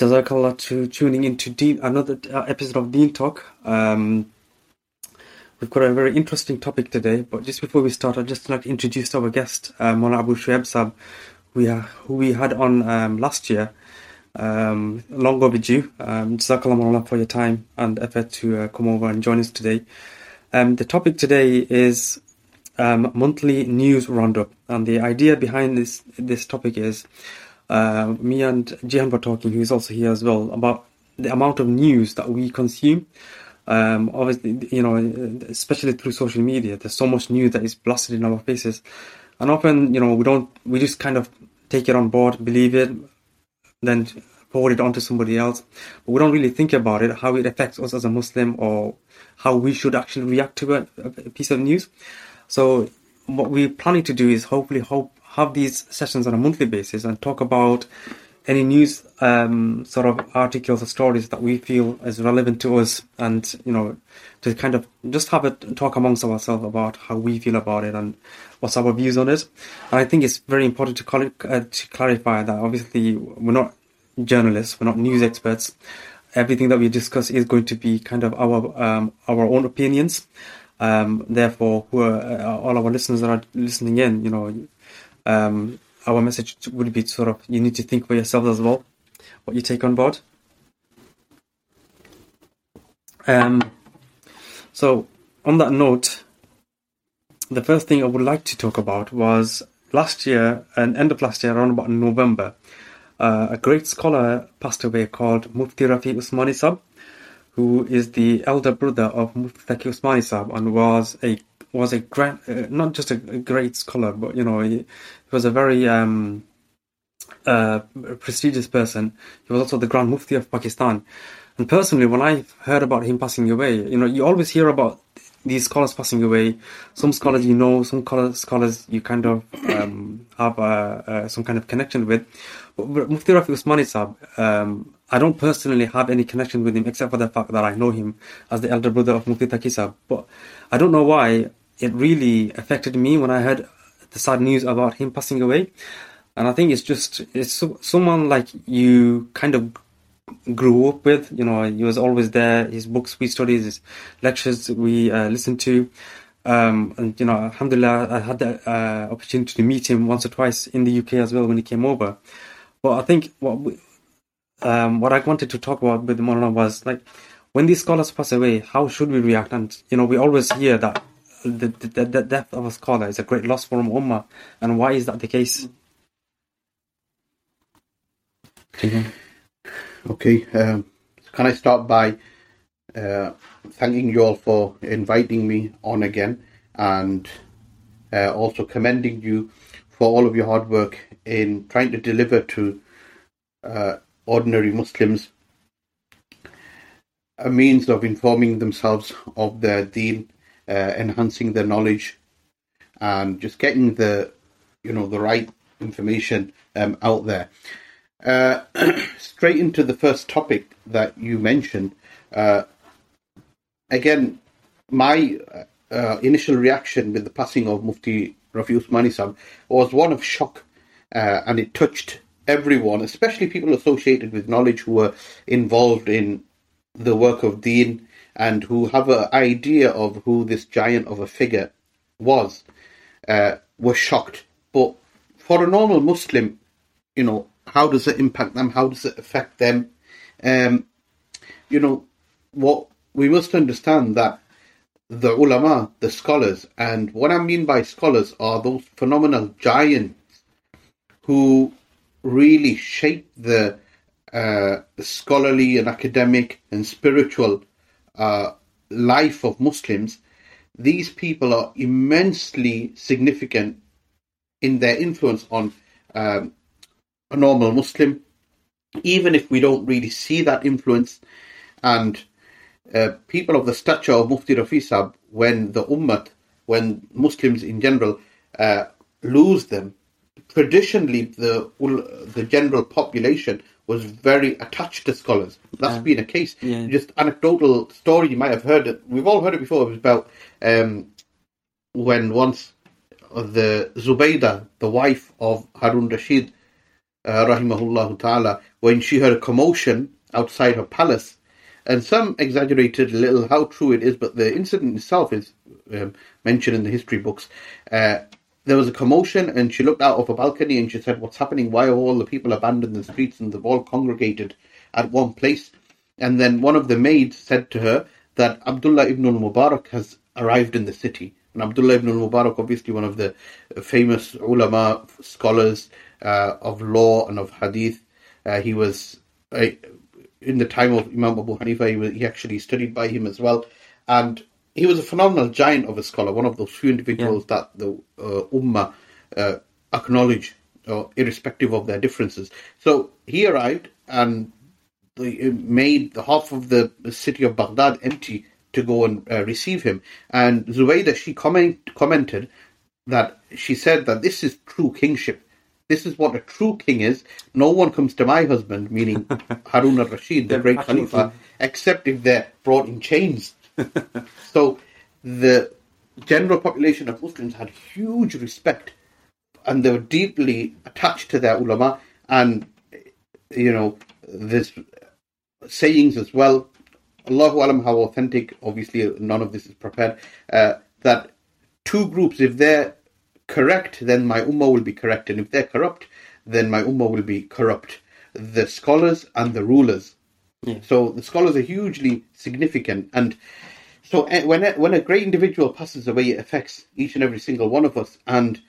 Jazakallah to tuning into Deen, another uh, episode of Deen Talk. Um, we've got a very interesting topic today, but just before we start, I'd just like to introduce our guest, um, Abu Shuaib Sab, we, uh, who we had on um, last year. Um, long overdue. Um, Jazakallah for your time and effort to uh, come over and join us today. Um, the topic today is um, monthly news roundup, and the idea behind this this topic is uh, me and Jihan were talking, who is also here as well, about the amount of news that we consume. Um, obviously, you know, especially through social media, there's so much news that is blasted in our faces, and often, you know, we don't, we just kind of take it on board, believe it, then forward it on to somebody else, but we don't really think about it, how it affects us as a Muslim, or how we should actually react to a, a piece of news. So, what we're planning to do is hopefully hope have these sessions on a monthly basis and talk about any news um, sort of articles or stories that we feel is relevant to us and you know to kind of just have a talk amongst ourselves about how we feel about it and what's our views on it. And i think it's very important to, call it, uh, to clarify that obviously we're not journalists we're not news experts. Everything that we discuss is going to be kind of our um, our own opinions. Um, therefore who are, uh, all our listeners that are listening in you know um, our message would be sort of you need to think for yourself as well what you take on board. Um, so, on that note, the first thing I would like to talk about was last year, and end of last year, around about November, uh, a great scholar passed away called Mufti Rafi Usmani Sab, who is the elder brother of Mufti Taqi Usmani Sab and was a was a great, uh, not just a, a, great scholar, but you know, he, was a very um, uh, prestigious person. He was also the Grand Mufti of Pakistan. And personally, when I heard about him passing away, you know, you always hear about these scholars passing away. Some scholars you know, some scholars you kind of um, have uh, uh, some kind of connection with. But Mufti Rafi Usmani Sab, um, I don't personally have any connection with him except for the fact that I know him as the elder brother of Mufti Sab. But I don't know why it really affected me when I heard the sad news about him passing away. And I think it's just it's so, someone like you kind of grew up with. You know, he was always there. His books we studied, his lectures we uh, listened to. Um, and you know, alhamdulillah, I had the uh, opportunity to meet him once or twice in the UK as well when he came over. But I think what we, um, what I wanted to talk about with Molana was like when these scholars pass away, how should we react? And you know, we always hear that the, the, the death of a scholar is a great loss for Ummah. And why is that the case? Okay, um, can I start by uh, thanking you all for inviting me on again and uh, also commending you for all of your hard work in trying to deliver to uh, ordinary Muslims a means of informing themselves of their deen uh, enhancing their knowledge, and just getting the you know the right information um, out there. Uh, straight into the first topic that you mentioned. Uh, again, my uh, initial reaction with the passing of Mufti Rafi Usmani Sahib was one of shock, uh, and it touched everyone, especially people associated with knowledge who were involved in the work of Deen and who have an idea of who this giant of a figure was uh, were shocked. But for a normal Muslim, you know, how does it impact them? How does it affect them? Um, you know, what we must understand that the ulama, the scholars, and what I mean by scholars are those phenomenal giants who really shape the uh, scholarly and academic and spiritual uh, life of Muslims, these people are immensely significant in their influence on um, a normal Muslim, even if we don't really see that influence. And uh, people of the stature of Mufti Rafi when the Ummah, when Muslims in general uh, lose them, traditionally the the general population was very attached to scholars. That's yeah. been a case. Yeah. Just anecdotal story you might have heard it. We've all heard it before. It was about um, when once the Zubaydah, the wife of Harun Rashid, uh, rahimahullah ta'ala, when she heard a commotion outside her palace. And some exaggerated a little how true it is, but the incident itself is um, mentioned in the history books. Uh, there was a commotion, and she looked out of a balcony and she said, What's happening? Why have all the people abandoned the streets and they've all congregated at one place? And then one of the maids said to her that Abdullah ibn al Mubarak has arrived in the city. And Abdullah ibn al Mubarak, obviously one of the famous ulama scholars uh, of law and of hadith. Uh, he was uh, in the time of Imam Abu Hanifa. He, was, he actually studied by him as well, and he was a phenomenal giant of a scholar. One of those few individuals yeah. that the uh, ummah uh, acknowledge, irrespective of their differences. So he arrived and made the half of the city of Baghdad empty to go and uh, receive him. And Zubaydah, she comment, commented that she said that this is true kingship. This is what a true king is. No one comes to my husband, meaning Harun al-Rashid, the great Khalifa, except if they're brought in chains. so the general population of Muslims had huge respect and they were deeply attached to their ulama and you know this sayings as well Allahu alam how authentic obviously none of this is prepared uh, that two groups if they're correct then my ummah will be correct and if they're corrupt then my ummah will be corrupt. The scholars and the rulers yeah. so the scholars are hugely significant and so eh, when a, when a great individual passes away, it affects each and every single one of us. And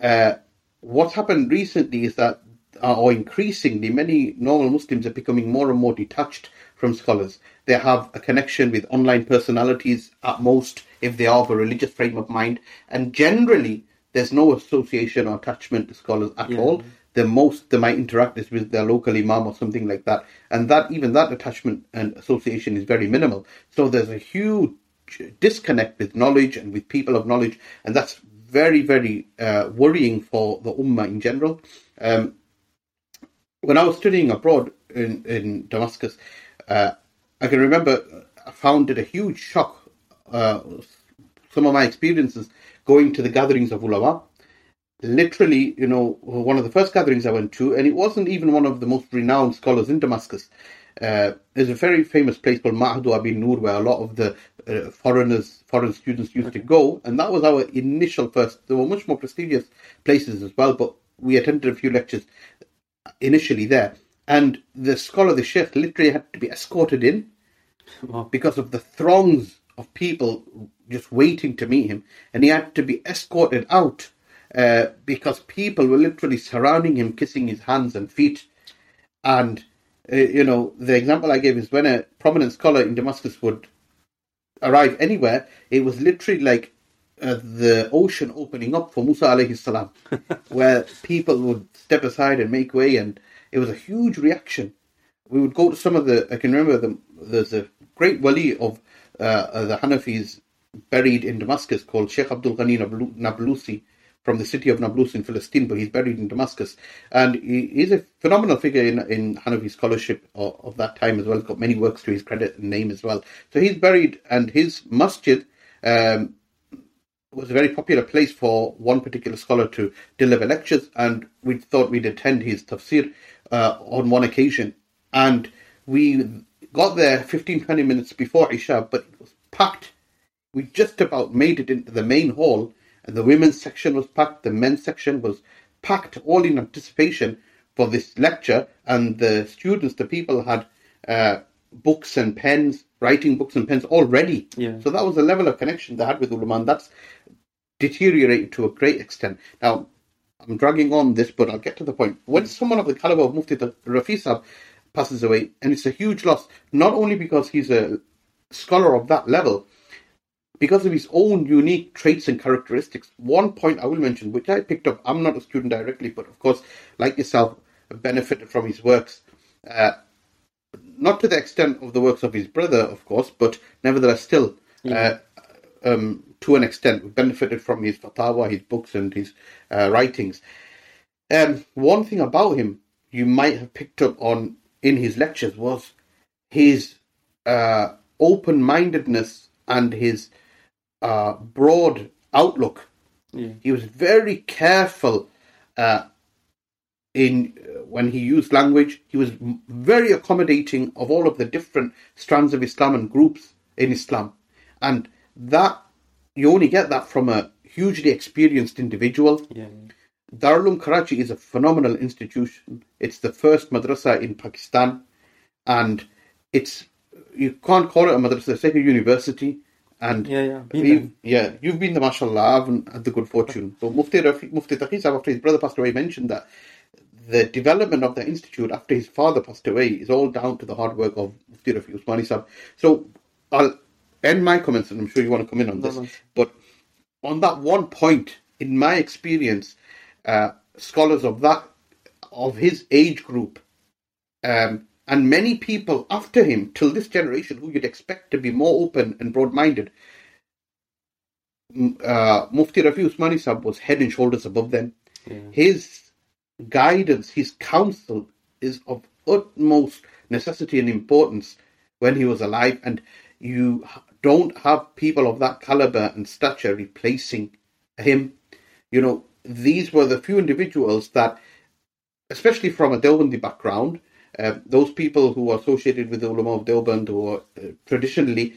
uh, what's happened recently is that, uh, or increasingly, many normal Muslims are becoming more and more detached from scholars. They have a connection with online personalities at most, if they are of a religious frame of mind. And generally, there's no association or attachment to scholars at yeah. all. The most they might interact is with their local imam or something like that, and that even that attachment and association is very minimal. So there's a huge disconnect with knowledge and with people of knowledge, and that's very very uh, worrying for the ummah in general. Um, when I was studying abroad in in Damascus, uh, I can remember I found it a huge shock. Uh, some of my experiences going to the gatherings of ulama literally, you know, one of the first gatherings I went to, and it wasn't even one of the most renowned scholars in Damascus. Uh, there's a very famous place called Ma'hadu Abi Nur where a lot of the uh, foreigners, foreign students used to go, and that was our initial first. There were much more prestigious places as well, but we attended a few lectures initially there. And the scholar, the sheikh, literally had to be escorted in wow. because of the throngs of people just waiting to meet him, and he had to be escorted out uh, because people were literally surrounding him, kissing his hands and feet. And, uh, you know, the example I gave is when a prominent scholar in Damascus would arrive anywhere, it was literally like uh, the ocean opening up for Musa alayhi salam, where people would step aside and make way, and it was a huge reaction. We would go to some of the, I can remember the, there's a great wali of uh, the Hanafis buried in Damascus called Sheikh Abdul Ghani Nablusi, from the city of Nablus in Palestine, but he's buried in Damascus. And he, he's a phenomenal figure in, in Hanafi scholarship of, of, that time as well. He's got many works to his credit and name as well. So he's buried, and his masjid um, was a very popular place for one particular scholar to deliver lectures, and we thought we'd attend his tafsir uh, on one occasion. And we got there 15, 20 minutes before Isha, but it was packed. We just about made it into the main hall and the women's section was packed, the men's section was packed, all in anticipation for this lecture. And the students, the people had uh, books and pens, writing books and pens already. Yeah. So that was the level of connection they had with ulama, and that's deteriorated to a great extent. Now, I'm dragging on this, but I'll get to the point. When someone of the caliber of Mufti Rafi passes away, and it's a huge loss, not only because he's a scholar of that level, because of his own unique traits and characteristics. One point I will mention, which I picked up, I'm not a student directly, but of course, like yourself, benefited from his works. Uh, not to the extent of the works of his brother, of course, but nevertheless, still, uh, um, to an extent, benefited from his fatawa, his books, and his uh, writings. Um, one thing about him you might have picked up on in his lectures was his uh, open mindedness and his uh, broad outlook. Yeah. He was very careful uh, in uh, when he used language. He was m- very accommodating of all of the different strands of Islam and groups in Islam, and that you only get that from a hugely experienced individual. Yeah. Darul Karachi is a phenomenal institution. It's the first madrasa in Pakistan, and it's you can't call it a madrasa; it's like a university. And Yeah, yeah, yeah, you've been the mashallah. I haven't had the good fortune. So Mufti Rafi, Mufti Taqi after his brother passed away, mentioned that the development of the institute after his father passed away is all down to the hard work of Mufti Rafi Usmani Sahib. So I'll end my comments, and I'm sure you want to come in on this. no. But on that one point, in my experience, uh, scholars of that of his age group, um, and many people after him till this generation who you'd expect to be more open and broad-minded, uh, Mufti Rafi Usmani Sahib was head and shoulders above them. Yeah. His guidance, his counsel is of utmost necessity and importance when he was alive, and you don't have people of that caliber and stature replacing him. You know, these were the few individuals that, especially from a Deobandi background, uh, those people who are associated with the ulama of Deoband who are uh, traditionally,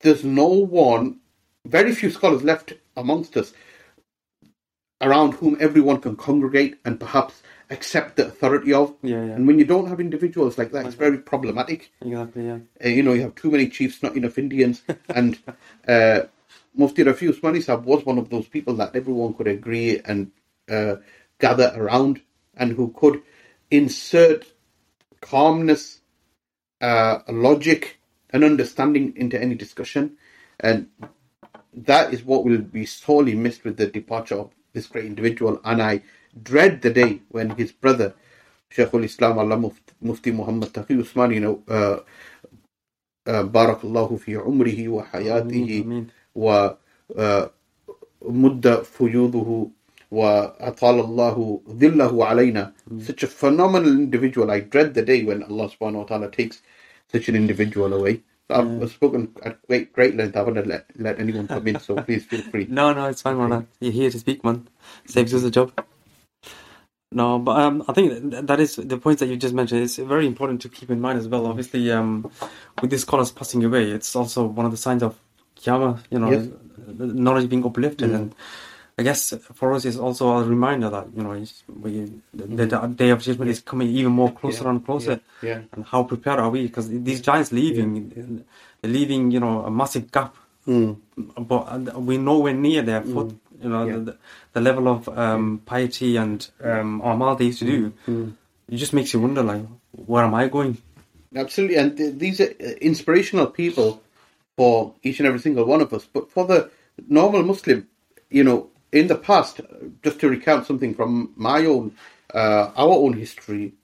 there's no one, very few scholars left amongst us around whom everyone can congregate and perhaps accept the authority of. Yeah, yeah. And when you don't have individuals like that, it's very problematic. Exactly, yeah. Uh, you know, you have too many chiefs, not enough Indians. and uh, Mufti Rafi Usmani Sahib was one of those people that everyone could agree and uh, gather around and who could insert calmness, uh, logic, and understanding into any discussion. And that is what will be sorely missed with the departure of this great individual. And I dread the day when his brother, Shaykhul Islam Allamah Mufti Muhammad Taqi Usmani, you know, uh, uh, barakallahu fi umrihi wa hayatihi wa uh, mudda fuyuduhu وأطال الله ظله علينا such a phenomenal individual I dread the day when Allah subhanahu wa ta'ala takes such an individual away I've spoken at great, great length I haven't let, let anyone come in so please feel free No, no, it's fine, man. You're here to speak, man. Saves us the job. No, but um, I think th- that is the points that you just mentioned. It's very important to keep in mind as well. Obviously, um, with these scholars passing away, it's also one of the signs of Qiyamah, you know, Yes. the knowledge being uplifted. And I guess for us, it's also a reminder that, you know, it's, we, the, the day of judgment is coming even more closer Yeah, and closer. yeah, yeah. And how prepared are we? Because these giants leaving, they're leaving, you know, a massive gap but uh, we're nowhere near their foot. You know, Yeah. the, the level of um, piety and um, amal they used to do. It just makes you wonder, like, where am I going? Absolutely, and th- these are uh, inspirational people for each and every single one of us. But for the normal Muslim, you know, in the past, just to recount something from my own, uh, our own history,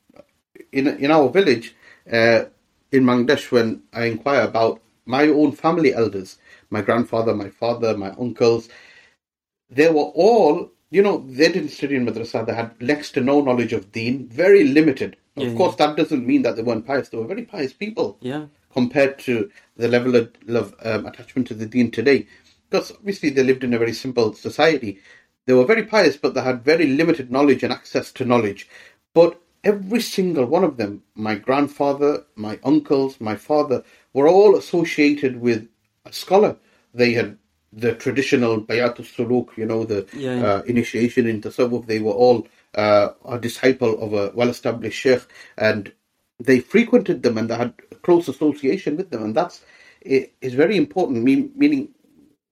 in in our village, uh, in Bangladesh, when I inquire about my own family elders, my grandfather, my father, my uncles, they were all, you know, they didn't study in madrasa. They had next to no knowledge of deen, very limited. Yeah, of course, that doesn't mean that they weren't pious. They were very pious people Yeah, compared to the level of, of um, attachment to the deen today. Because obviously they lived in a very simple society. They were very pious, but they had very limited knowledge and access to knowledge. But every single one of them, my grandfather, my uncles, my father, were all associated with a scholar. They had the traditional bayatul suluk, you know, the Yeah, yeah. uh, initiation in tasawwuf. They were all uh, a disciple of a well-established sheikh, and they frequented them and they had close association with them, and that's is very important. Mean, meaning,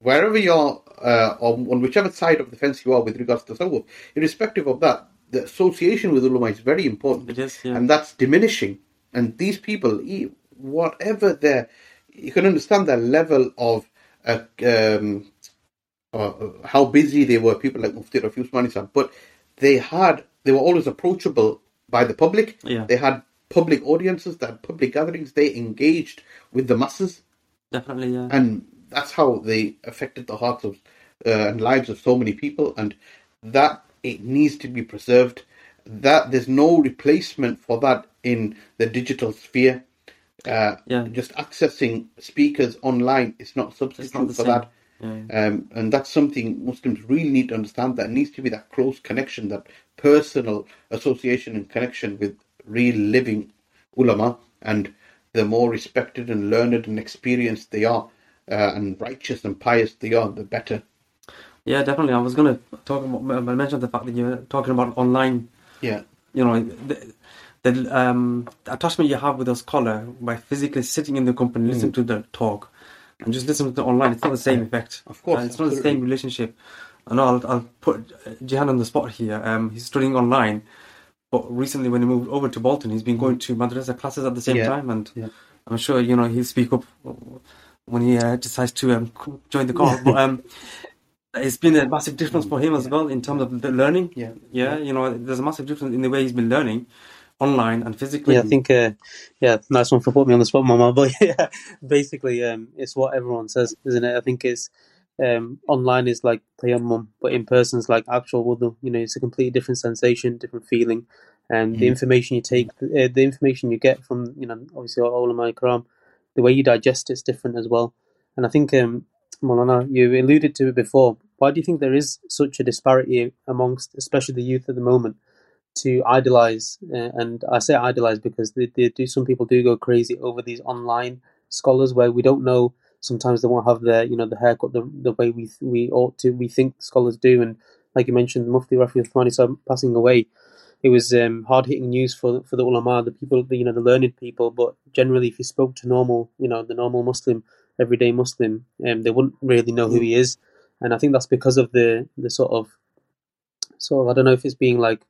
wherever you're uh, on, on whichever side of the fence you are with regards to tasawwuf, irrespective of that, the association with ulama is very important, It is, yeah. and that's diminishing. And these people, whatever their, you can understand their level of uh, um, uh, how busy they were, people like Mufti Rafi Usmani but they had, they were always approachable by the public. Yeah. They had public audiences, they had public gatherings, they engaged with the masses, definitely, yeah. and that's how they affected the hearts of uh, and lives of so many people, and that it needs to be preserved. That there's no replacement for that in the digital sphere. Uh, Yeah. Just accessing speakers online is not substitute It's not for same. that. Um, and that's something Muslims really need to understand. That needs to be that close connection, that personal association and connection with real living ulama. And the more respected and learned and experienced they are, uh, and righteous and pious they are, the better. Yeah, definitely. I was going to talk about, I mentioned the fact that you're talking about online. Yeah. You know, the, the, um, attachment you have with a scholar by physically sitting in the company, listening Mm. to the talk, and just listening to it online, it's not the same effect. Of course, Uh, it's not the same relationship. I know I'll, I'll put uh, Jihan on the spot here. Um, he's studying online, but recently when he moved over to Bolton, he's been going to madrasa classes at the same Yeah, time, and yeah. I'm sure you know he'll speak up when he uh, decides to um, join the call. but um, it's been a massive difference for him as well in terms of the learning. Yeah. yeah, you know, there's a massive difference in the way he's been learning online and physically. Yeah, I think, uh, yeah, nice one for putting me on the spot, Mama. But yeah, basically, um, it's what everyone says, isn't it? I think it's um, online is like tayammum, but in person is like actual wudu. You know, it's a completely different sensation, different feeling, and the information you take, uh, the information you get from, you know, obviously all of my Quran, the way you digest it's different as well. And I think, um, Molana, you alluded to it before. Why do you think there is such a disparity amongst, especially the youth at the moment? to idolize, uh, and I say idolize because they, they do. Some people do go crazy over these online scholars where we don't know. Sometimes they won't have their, you know, the haircut the the way we we ought to. We think scholars do, and like you mentioned, Mufti Rafi Uthmani so passing away. It was um, hard hitting news for for the ulama, the people, the, you know, the learned people. But generally, if you spoke to normal, you know, the normal Muslim, everyday Muslim, um, they wouldn't really know who he is, and I think that's because of the the sort of sort of I don't know if it's being like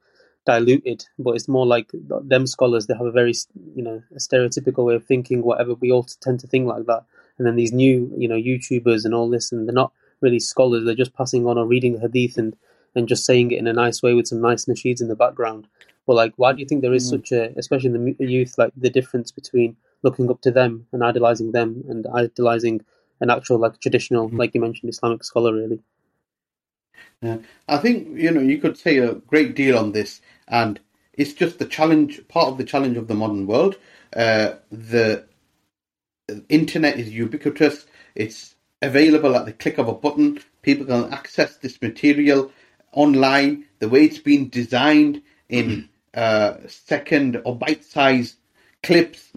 diluted, but it's more like them scholars. They have a very you know a stereotypical way of thinking. Whatever we all tend to think like that, and then these new you know YouTubers and all this, and they're not really scholars. They're just passing on or reading hadith and and just saying it in a nice way with some nice nasheeds in the background. But like, why do you think there is such a, especially in the youth, like the difference between looking up to them and idolizing them and idolizing an actual like traditional, like you mentioned, Islamic scholar, really? Yeah. I think you know you could say a great deal on this, and it's just the challenge, part of the challenge of the modern world. Uh, the internet is ubiquitous; it's available at the click of a button. People can access this material online. The way it's been designed in uh, second or bite-sized clips,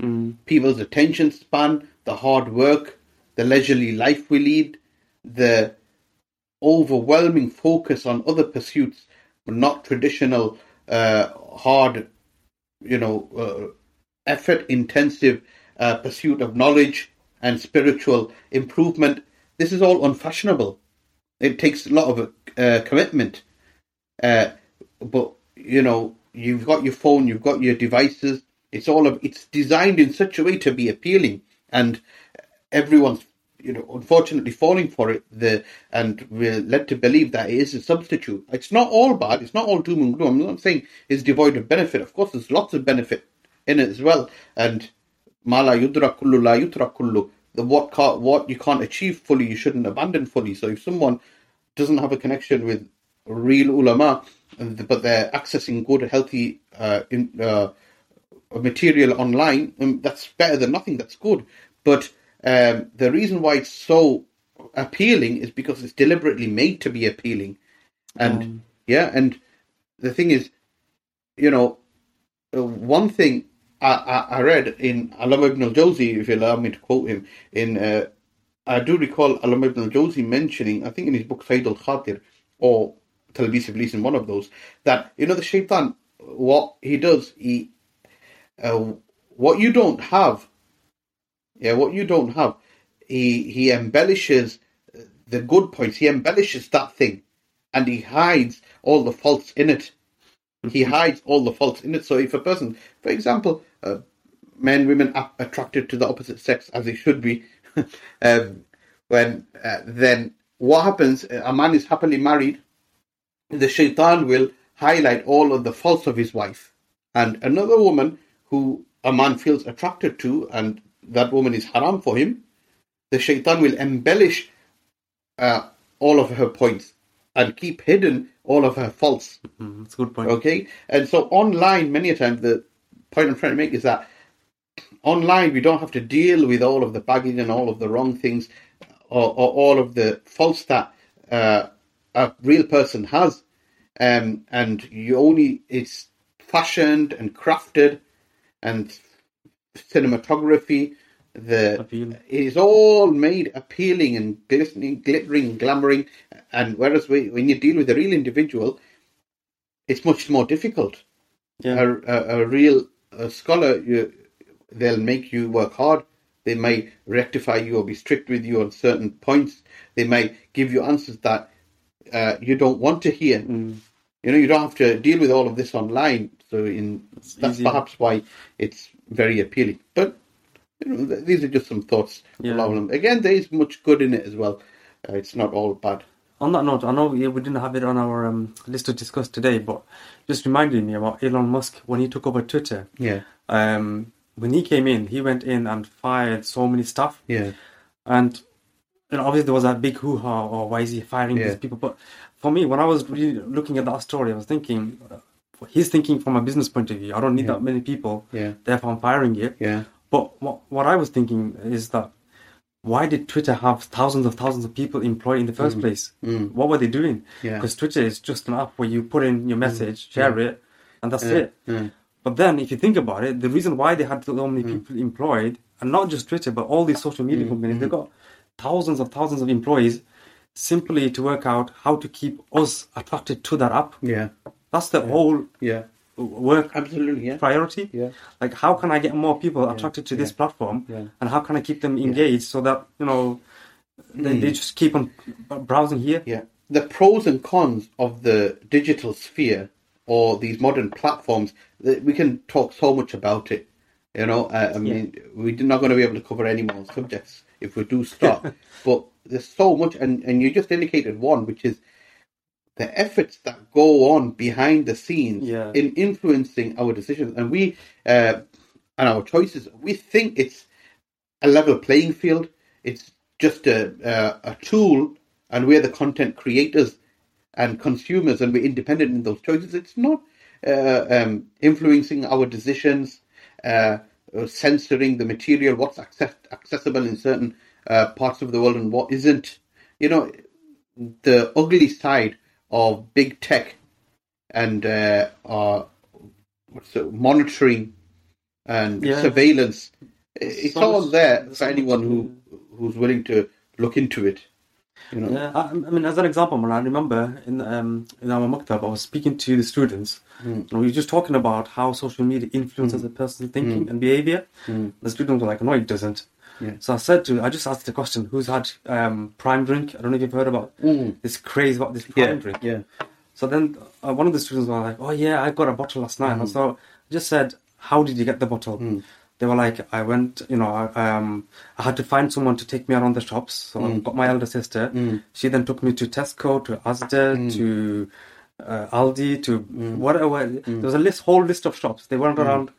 people's attention span, the hard work, the leisurely life we lead, the overwhelming focus on other pursuits, but not traditional, uh, hard, you know, uh, effort intensive uh, pursuit of knowledge and spiritual improvement. This is all unfashionable. It takes a lot of uh, commitment. Uh, but you know, you've got your phone, you've got your devices. It's all of it's designed in such a way to be appealing, and everyone's you know unfortunately falling for it. The and we're led to believe that it is a substitute. It's not all bad. It's not all doom and gloom. I'm not saying it's devoid of benefit. Of course, there's lots of benefit in it as well. And mala yudra kullu la yutra kullu. The what can't, what you can't achieve fully, you shouldn't abandon fully. So if someone doesn't have a connection with real ulama, but they're accessing good, healthy uh, in, uh, material online, um, that's better than nothing. That's good. But um, the reason why it's so appealing is because it's deliberately made to be appealing. And yeah, and the thing is, you know, uh, one thing I, I, I read in Alam ibn al-Jawzi, if you allow me to quote him, in uh, I do recall Alam ibn al-Jawzi mentioning, I think in his book Sayd al-Khatir, or Talbis Iblis in one of those, that, you know, the shaitan, what he does, he, uh, what you don't have, yeah, what you don't have, he, he embellishes the good points, he embellishes that thing, and he hides all the faults in it. He hides all the faults in it. So if a person, for example, uh, men, women are attracted to the opposite sex as they should be, um, when uh, then what happens? A man is happily married. The shaitan will highlight all of the faults of his wife, and another woman who a man feels attracted to, and that woman is haram for him. The shaitan will embellish uh, all of her points and keep hidden all of her faults. Mm, that's a good point. Okay, and so online, many a time, the point I'm trying to make is that online we don't have to deal with all of the baggage and all of the wrong things. or, or all of the faults that uh, a real person has, um, and you only it's fashioned and crafted, and cinematography. The Appeal. it is all made appealing and glistening, glittering, glamoring, and whereas we, when you deal with a real individual, it's much more difficult. Yeah. A, a, a real a scholar, you, they'll make you work hard. They may rectify you or be strict with you on certain points. They may give you answers that uh, you don't want to hear. Mm. You know, you don't have to deal with all of this online. So, in that's easier. perhaps why it's very appealing. But you know, th- these are just some thoughts. Yeah. Again, there is much good in it as well. Uh, it's not all bad. On that note, I know we didn't have it on our um, list to discuss today, but just reminded me about Elon Musk when he took over Twitter. Yeah, Um, when he came in, he went in and fired so many stuff, yeah, and know, obviously there was that big hoo ha, or why is he firing Yeah. these people? But for me, when I was really looking at that story, I was thinking, uh, he's thinking from a business point of view. I don't need Yeah. that many people, yeah, therefore I'm firing you. yeah, But what, what I was thinking is that why did Twitter have thousands of thousands of people employed in the first place? Mm. What were they doing? Yeah. Because Twitter is just an app where you put in your message, share it, and that's yeah, it. yeah, But then, if you think about it, the reason why they had so many Mm. people employed, and not just Twitter, but all these social media companies, they've got thousands of thousands of employees simply to work out how to keep us attracted to that app. yeah, That's the whole yeah. work Absolutely, yeah, priority. yeah, Like, how can I get more people attracted to this yeah, platform, yeah. and how can I keep them engaged so that you know they, Mm. they just keep on browsing here? yeah. The pros and cons of the digital sphere or these modern platforms, we can talk so much about it. You know, uh, I mean, we're not going to be able to cover any more subjects if we do stop. but there's so much, and, and you just indicated one, which is the efforts that go on behind the scenes Yeah. in influencing our decisions and we uh, and our choices. We think it's a level playing field. It's just a a, a tool, and we're the content creators and consumers, and we're independent in those choices. It's not uh, um, influencing our decisions, uh, uh, censoring the material, what's access- accessible in certain uh, parts of the world and what isn't. You know, the ugly side of big tech and uh, uh, what's it, monitoring and Yeah. surveillance. It's all there for anyone who who's willing to look into it. You know, Yeah, I, I mean, as an example, man, I remember in um, in our maktab, I was speaking to the students, hmm. and we were just talking about how social media influences hmm. a person's thinking hmm. and behavior. The students were like, "No, it doesn't." Yeah. So I said to, I just asked the question, "Who's had um, prime drink?" I don't know if you've heard about this craze about this prime yeah, drink. yeah, So then uh, one of the students was like, "Oh yeah, I got a bottle last night." And so I just said, "How did you get the bottle?" They were like, "I went, you know, I, um, I had to find someone to take me around the shops. So mm. I got my elder sister. Mm. She then took me to Tesco, to Asda, mm. to uh, Aldi, to whatever. There was a list, whole list of shops. They went around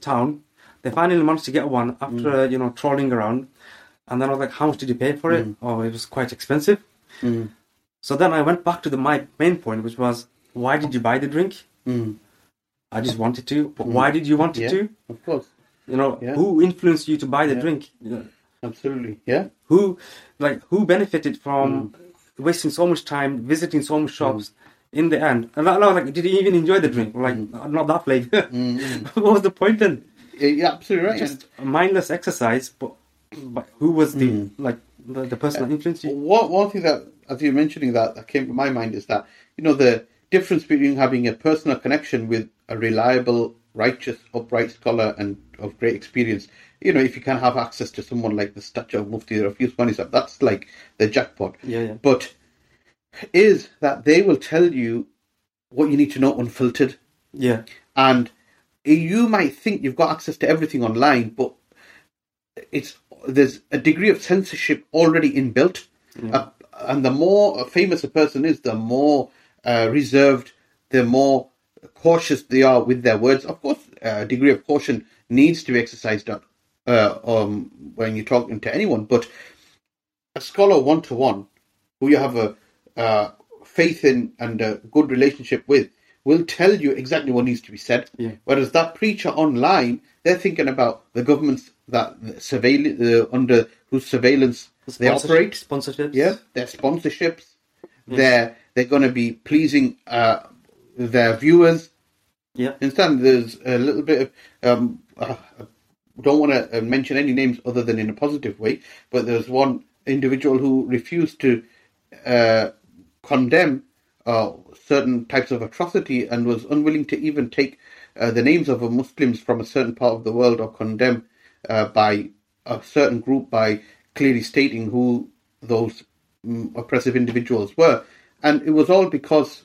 town. They finally managed to get one after you know trolling around. And then I was like, "How much did you pay for it?" Oh, it was quite expensive. So then I went back to the my main point, which was, why did you buy the drink? I just wanted to. But why did you want it yeah. to? Of course, You know, Yeah. who influenced you to buy the drink? You know, absolutely, yeah, who, like, who benefited from mm. wasting so much time visiting so many shops? Mm. In the end, and I was like, did you even enjoy the drink? Mm. Like, not that flavor. what was the point then? Yeah, you're absolutely right. Just a mindless exercise, but, but who was the like the, the person that uh, influenced you? One, one thing that, as you're mentioning that, that came to my mind is that, you know, the difference between having a personal connection with a reliable, righteous, upright scholar and of great experience, you know, if you can have access to someone like the statue of Mufti Rafiq Usmani Sahib, that's like the jackpot. Yeah, yeah. But is that they will tell you what you need to know unfiltered. Yeah, And you might think you've got access to everything online, but it's there's a degree of censorship already inbuilt. Uh, and the more famous a person is, the more uh, reserved, the more cautious they are with their words. Of course, a degree of caution needs to be exercised uh, um, when you're talking to anyone, but a scholar one to one who you have a uh, faith in and a good relationship with will tell you exactly what needs to be said. Yeah. Whereas that preacher online, they're thinking about the governments that surveil uh, under whose surveillance they operate. Sponsorships. Yeah, their sponsorships. They're they're going to be pleasing uh, their viewers. Yeah. Understand? There's a little bit of. Um, uh, I don't want to mention any names other than in a positive way, but there's one individual who refused to uh, condemn uh, certain types of atrocity and was unwilling to even take uh, the names of Muslims from a certain part of the world or condemn uh, by a certain group by clearly stating who those mm, oppressive individuals were. And it was all because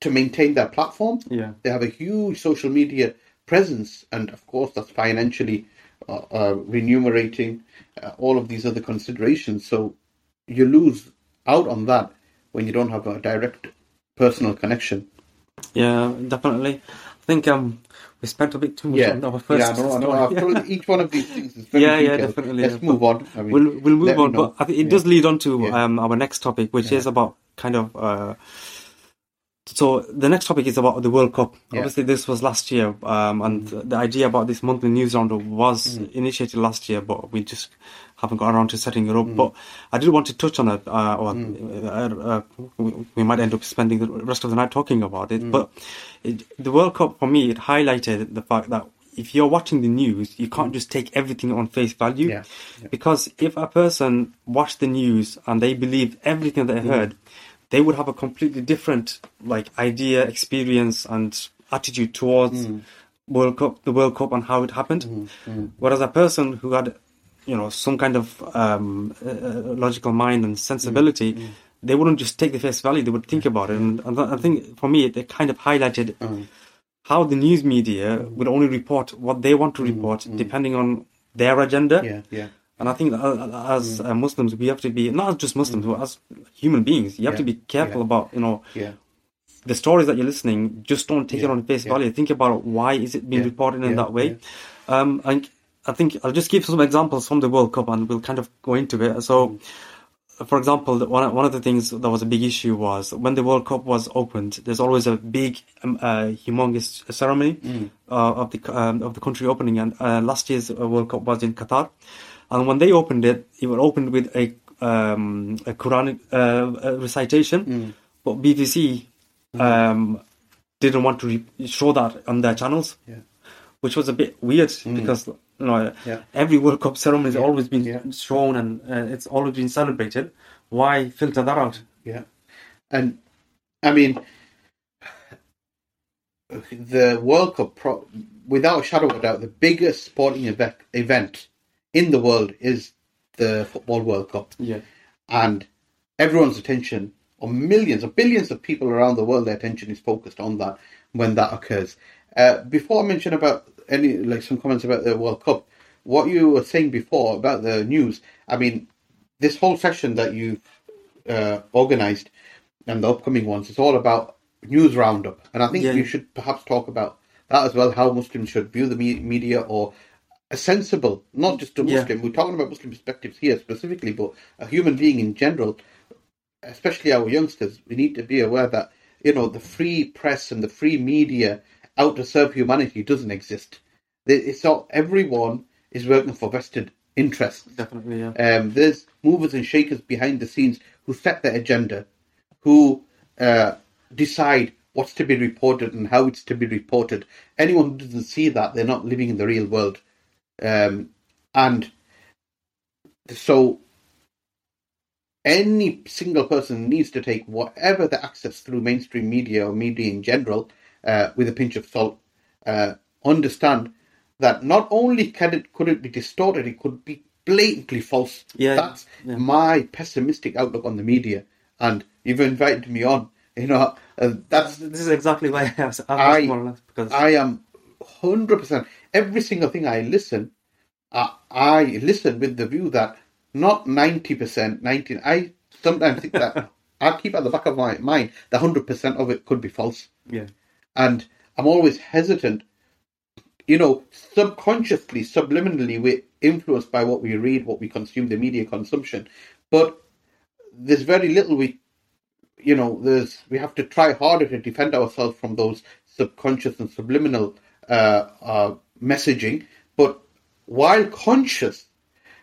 to maintain their platform, Yeah. they have a huge social media presence, and of course, that's financially uh, uh, remunerating uh, all of these other considerations. So you lose out on that when you don't have a direct personal connection. Yeah, definitely. I think um we spent a bit too much Yeah, on our first yeah, I know, I know. story. I've told each one of these things is very Yeah, yeah, detailed. definitely, Let's yeah. move on. I mean, we'll we'll move on, but I think it Yeah. does lead on to Yeah. um our next topic, which is about kind of uh. So the next topic is about the World Cup. Yeah. Obviously, this was last year, um, and the idea about this monthly news roundup was initiated last year, but we just haven't got around to setting it up. Mm. But I did want to touch on it, uh, or uh, uh, we, might end up spending the rest of the night talking about it. Mm. But it, the World Cup for me, it highlighted the fact that if you're watching the news, you can't just take everything on face value. Yeah, yeah. Because if a person watched the news and they believed everything they heard, they would have a completely different like idea, experience, and attitude towards Mm. World Cup, the World Cup, and how it happened. Mm-hmm. Whereas a person who had, you know, some kind of um, uh, logical mind and sensibility, Mm-hmm. they wouldn't just take the face value. They would think about it, and, and I think for me, it kind of highlighted Mm. how the news media would only report what they want to report, depending on their agenda. Yeah, yeah. And I think that as uh, Muslims, we have to be not just Muslims, but as human beings, you have to be careful yeah. about you know Yeah. the stories that you're listening. Just don't take it on face yeah. value. Think about why is it being Yeah, reported in yeah, that way. Um, and I think I'll just give some examples from the World Cup, and we'll kind of go into it. So. Mm. For example, one one of the things that was a big issue was when the World Cup was opened. There's always a big, um, uh, humongous ceremony Mm. uh, of the um, of the country opening, and uh, last year's World Cup was in Qatar. And when they opened it, it was opened with a um, a Quranic uh, recitation, Mm. but BBC um, didn't want to re- show that on their channels, Yeah. which was a bit weird because you know Yeah. every World Cup ceremony has always been Yeah. shown and uh, it's always been celebrated. Why filter that out? Yeah. And I mean, the World Cup, pro- without a shadow of a doubt, the biggest sporting event, event in the world is the Football World Cup. Yeah, And everyone's attention, or millions or billions of people around the world, their attention is focused on that when that occurs. Uh, before I mention about any, like some comments about the World Cup, what you were saying before about the news, I mean, this whole session that you've uh, organized and the upcoming ones is all about news roundup. And I think Yeah. you should perhaps talk about that as well, how Muslims should view the me- media or a sensible, not just a Yeah. Muslim, we're talking about Muslim perspectives here specifically, but a human being in general, especially our youngsters, we need to be aware that, you know, the free press and the free media out to serve humanity doesn't exist. It's not, everyone is working for vested interests. definitely. Yeah, Um, there's movers and shakers behind the scenes who set the agenda, who uh, decide what's to be reported and how it's to be reported. Anyone who doesn't see that, they're not living in the real world. Um, and so any single person needs to take whatever the access through mainstream media or media in general uh, with a pinch of salt. Uh, understand that not only can it could it be distorted, it could be blatantly false. Yeah, That's yeah. my pessimistic outlook on the media. And you've invited me on. You know, uh, that's this is exactly why I I- asked more or less because I am hundred percent. Every single thing I listen, I, I listen with the view that not ninety percent, ninety. I sometimes think that I keep at the back of my mind that hundred percent of it could be false, yeah, and I'm always hesitant. You know, subconsciously, subliminally, we're influenced by what we read, what we consume, the media consumption, but there's very little we you know, there's we have to try harder to defend ourselves from those subconscious and subliminal uh, uh, messaging. But while conscious,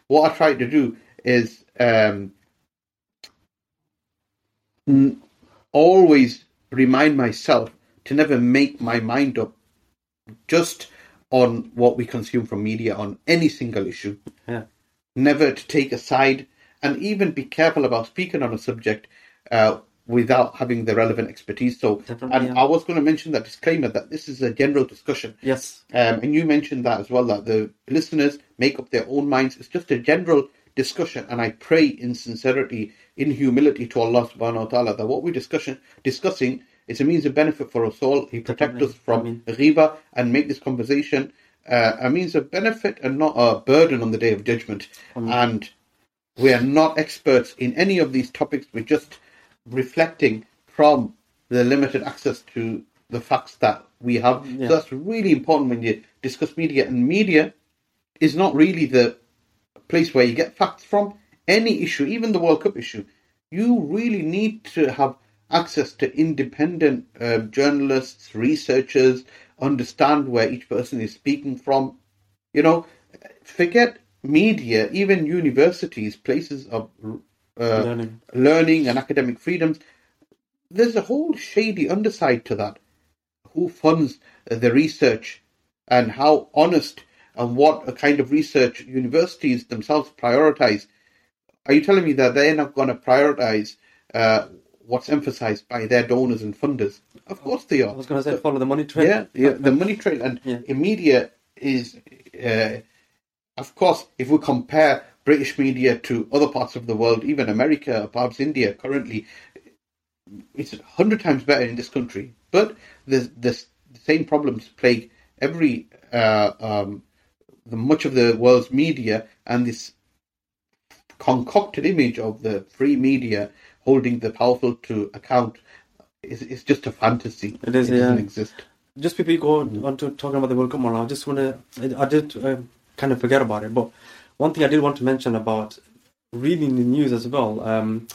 what I try to do is um, n- always remind myself to never make my mind up just on what we consume from media on any single issue. Yeah. Never to take a side and even be careful about speaking on a subject uh, without having the relevant expertise. So, Definitely, and yeah. I was going to mention that disclaimer that this is a general discussion. Yes. Um, and you mentioned that as well, that the listeners make up their own minds. It's just a general discussion. And I pray in sincerity, in humility to Allah subhanahu wa ta'ala, that what we're discussion, discussing is a means of benefit for us all. He protect Definitely. us from ghiba and make this conversation uh, a means of benefit and not a burden on the day of judgment. And we are not experts in any of these topics. We're just reflecting from the limited access to the facts that we have. Yeah. So that's really important when you discuss media. And media is not really the place where you get facts from. Any issue, even the World Cup issue, you really need to have access to independent um, journalists, researchers, understand where each person is speaking from. You know, forget media, even universities, places of uh, Learning. learning and academic freedoms. There's a whole shady underside to that. Who funds the research and how honest and what kind of research universities themselves prioritize? Are you telling me that they're not going to prioritize uh, what's emphasized by their donors and funders? Of course they are. I was going to say follow the money trail. Yeah, yeah, the money trail and Yeah. media is, uh, of course, if we compare British media to other parts of the world, even America, perhaps India, currently, it's a hundred times better in this country. But the the, the same problems plague every uh, um, the much of the world's media, and this concocted image of the free media holding the powerful to account is, is just a fantasy. It is, It doesn't exist. Just before we go on to talking about the World Cup more, I just want to, I did uh, kind of forget about it, but one thing I did want to mention about reading the news as well, um,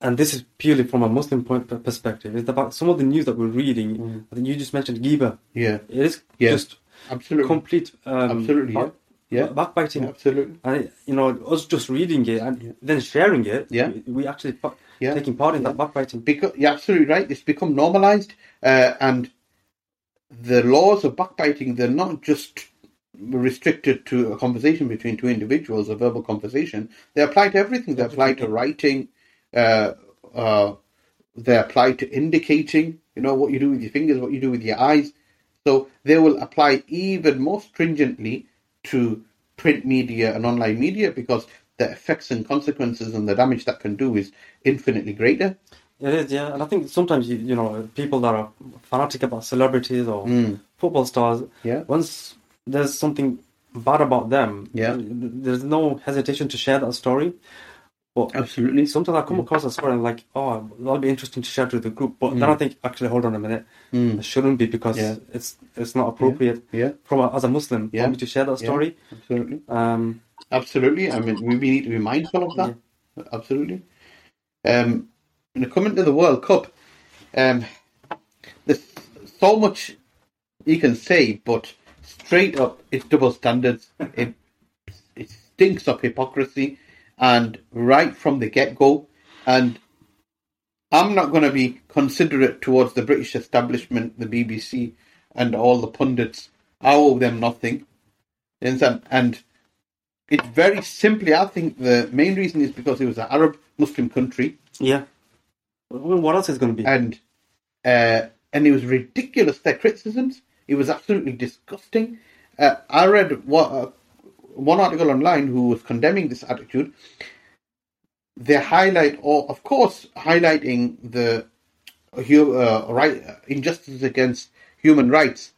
and this is purely from a Muslim point perspective, is about some of the news that we're reading. I think you just mentioned Ghiba. Yeah, It is Yeah. just absolutely. complete um, Absolutely, yeah. back- Yeah. backbiting. Absolutely. And you know, us just reading it and then sharing it, Yeah. we, we actually Yeah. taking part in that backbiting. Because you're absolutely right. It's become normalized, uh, and the laws of backbiting they're not just restricted to a conversation between two individuals, a verbal conversation. They apply to everything. They apply to writing. Uh, uh, they apply to indicating. You know what you do with your fingers, what you do with your eyes. So they will apply even more stringently to print media and online media because the effects and consequences and the damage that can do is infinitely greater. It is, yeah. And I think sometimes you, you know people that are fanatic about celebrities or football stars. Mm. Yeah. Once there's something bad about them, Yeah. there's no hesitation to share that story. But Absolutely. sometimes I come across a story and I'm like, oh, that'll be interesting to share to the group. But then I think, actually, hold on a minute, it shouldn't be because Mm. Yeah. it's it's not appropriate Yeah. from a, as a Muslim Yeah. for me to share that Yeah. story. Absolutely. Um, Absolutely. I mean, we we need to be mindful of that. Absolutely. Um, it coming to the World Cup, um, there's so much you can say, but straight up, it's double standards. it it stinks of hypocrisy, and right from the get go, and I'm not going to be considerate towards the British establishment, the BBC, and all the pundits. I owe them nothing. And it's very simply, I think the main reason is because it was an Arab Muslim country, yeah. Well, What else is going to be? and uh, and it was ridiculous. Their criticisms, it was absolutely disgusting. Uh, I read what, uh, one article online who was condemning this attitude. They highlight, or of course, highlighting the uh, right injustices against human rights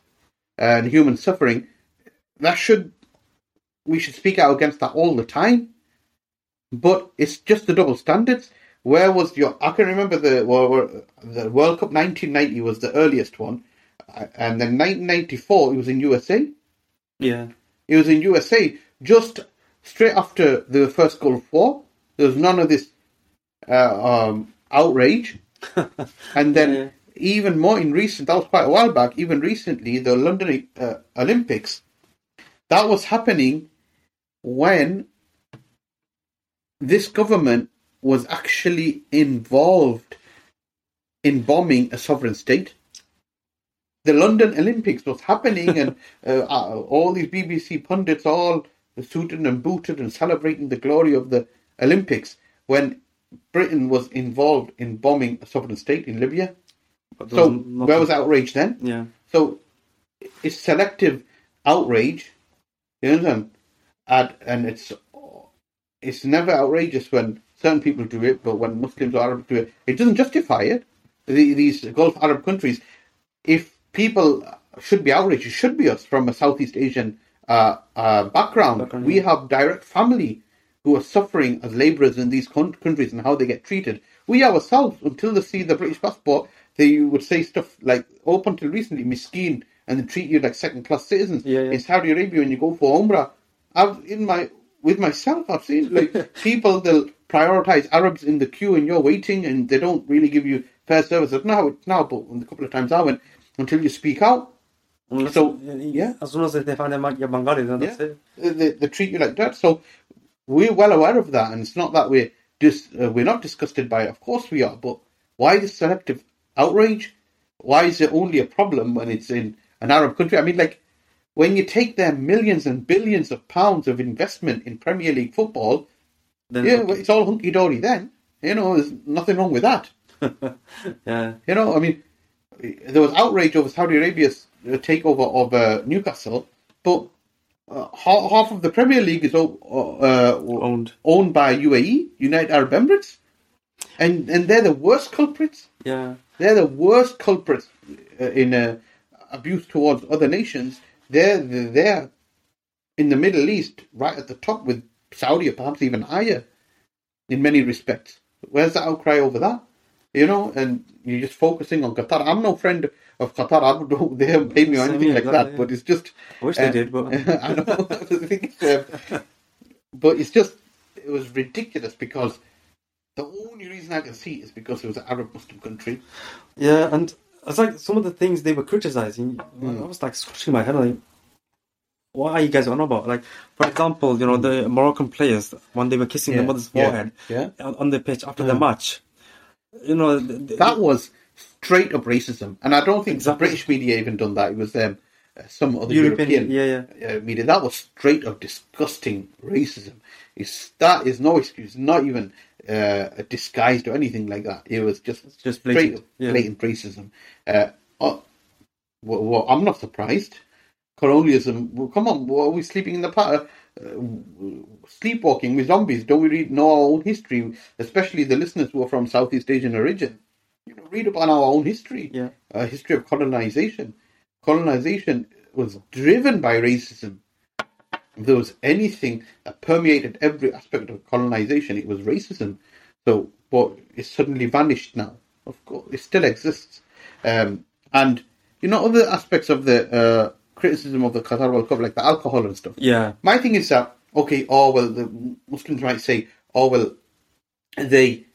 and human suffering. That should we should speak out against that all the time. But it's just the double standards. Where was your? I can remember the the World Cup 1990 was the earliest one, uh, and then 1994 it was in USA. yeah. It was in USA just straight after the first Gulf War. There was none of this uh, um, outrage, and then Yeah. even more in recent. That was quite a while back. Even recently, the London uh, Olympics. That was happening when this government was actually involved in bombing a sovereign state. The London Olympics was happening, and uh, uh, all these BBC pundits all suited and booted and celebrating the glory of the Olympics when Britain was involved in bombing a sovereign state in Libya. So where was outrage then? Yeah. So it's selective outrage, you understand? And, and it's it's never outrageous when certain people do it, but when Muslims or Arabs do it, it doesn't justify it. The, these Gulf Arab countries, if people should be outraged, it should be us from a Southeast Asian uh, uh, background. Background, we have direct family who are suffering as labourers in these con- countries and how they get treated. We ourselves, until they see the British passport, they would say stuff like, up until recently, miskeen, and they treat you like second class citizens. Yeah, yeah. In Saudi Arabia, when you go for Umrah, I've in my with myself, I've seen like people they'll prioritize Arabs in the queue and you're waiting, and they don't really give you fair service. I don't know how it's now, but a couple of times I went until you speak out, Unless, So, yeah, yeah. As soon as they find out you're Bengali, then that's it. they, they, treat you like that. So we're well aware of that, and it's not that we're just uh, we're not disgusted by it. Of course we are, but why this selective outrage? Why is it only a problem when it's in an Arab country? I mean, like when you take their millions and billions of pounds of investment in Premier League football, Then yeah, it's all hunky dory. Then you know, there's nothing wrong with that. yeah. You know, I mean, there was outrage over Saudi Arabia's uh, takeover of uh, Newcastle, but uh, half, half of the Premier League is o- uh, Owned. owned by UAE, United Arab Emirates, and and they're the worst culprits. Yeah. They're the worst culprits uh, in uh, abuse towards other nations. They're they're in the Middle East, right at the top with Saudi, or perhaps even higher, in many respects. Where's the outcry over that? You know, and you're just focusing on Qatar. I'm no friend of Qatar. I don't, they haven't paid me or anything like that. yeah. But it's just I wish uh, they did, but I know. The um, but it's just it was ridiculous because the only reason I can see is because it was an Arab Muslim country. yeah, and it's like some of the things they were criticizing. I was like scratching my head, like, what are you guys on about? Like, for example, you know, the Moroccan players when they were kissing Yeah, their mother's yeah, forehead yeah. on, on the pitch after the match. You know, th- th- That was straight up racism, and I don't think Exactly. the British media even done that. It was um, uh, some other European, European, yeah, Uh, media. That was straight up disgusting racism. It's that is no excuse, not even uh, disguised or anything like that. It was just just straight blatant, up yeah. blatant racism. Uh, oh, well, well, I'm not surprised. Colonialism. Well, come on, what are we sleeping in the pa- uh, sleepwalking with zombies? Don't we read know our own history? Especially the listeners who are from Southeast Asian origin. You know, read upon our own history. Yeah. Uh, history of colonization. Colonization was driven by racism. If there was anything that permeated every aspect of colonization, it was racism. So, but it's suddenly vanished now. Of course, it still exists. Um, and you know, other aspects of the uh, criticism of the Qatar World Cup, like the alcohol and stuff. Yeah, My thing is that okay, oh well, the Muslims might say, oh well, they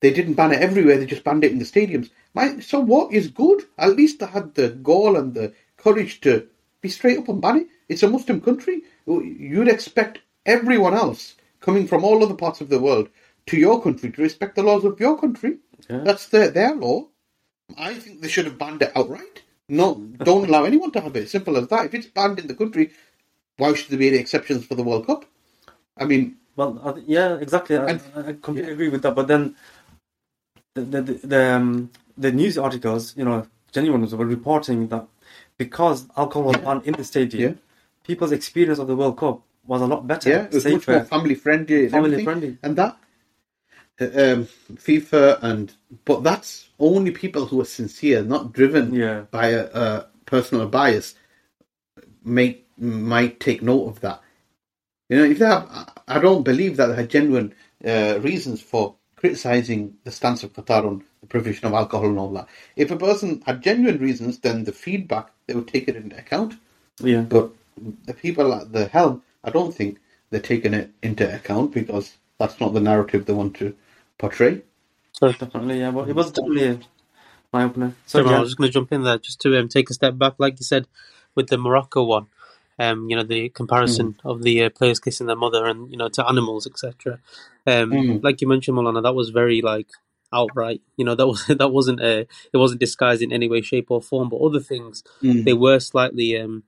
they didn't ban it everywhere; they just banned it in the stadiums. My so what is good? At least they had the gall and the courage to be straight up and ban it. It's a Muslim country. You'd expect everyone else coming from all other parts of the world to your country to respect the laws of your country. Yeah. That's their their law. I think they should have banned it outright. No, don't allow anyone to have it. Simple as that. If it's banned in the country, why should there be any exceptions for the World Cup? I mean, Well, yeah, exactly. I, And- I I completely agree with that. But then the the the, the, um, the news articles, you know, genuine ones were reporting that because alcohol was banned in the stadium, Yeah. people's experience of the World Cup was a lot better, yeah, it was much more family friendly. Family everything. friendly. and that um, FIFA and but that's only people who are sincere, not driven Yeah. by a, a personal bias. May might take note of that. You know, if they have, I- I don't believe that they had genuine uh, reasons for criticizing the stance of Qatar on the provision of alcohol and all that. If a person had genuine reasons, then the feedback they would take it into account. Yeah, But the people at the helm, I don't think they're taking it into account because that's not the narrative they want to portray. So, definitely. Yeah, but it was definitely my opener. So Sorry, I yeah, was just going to jump in there just to um, take a step back, like you said with the Morocco one. Um, you know, the comparison of the uh, players kissing their mother and you know to animals, etc. Um, Mm. like you mentioned, Molana, that was very like outright. You know, that was that wasn't uh, it wasn't disguised in any way, shape, or form. But other things, Mm. they were slightly um,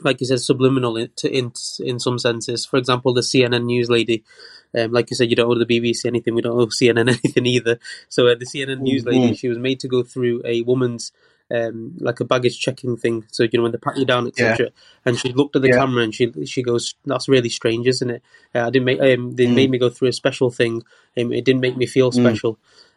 like you said, subliminal in, to, in in some senses. For example, the CNN news lady, um, like you said, you don't owe the BBC anything. We don't owe CNN anything either. So uh, the CNN news lady, she was made to go through a woman's um, like a baggage checking thing. So you know when they pat you down, etc. And she looked at the Yeah. camera and she she goes, "That's really strange, isn't it?" Uh, I didn't make um, they Mm. made me go through a special thing. Um, it didn't make me feel Mm.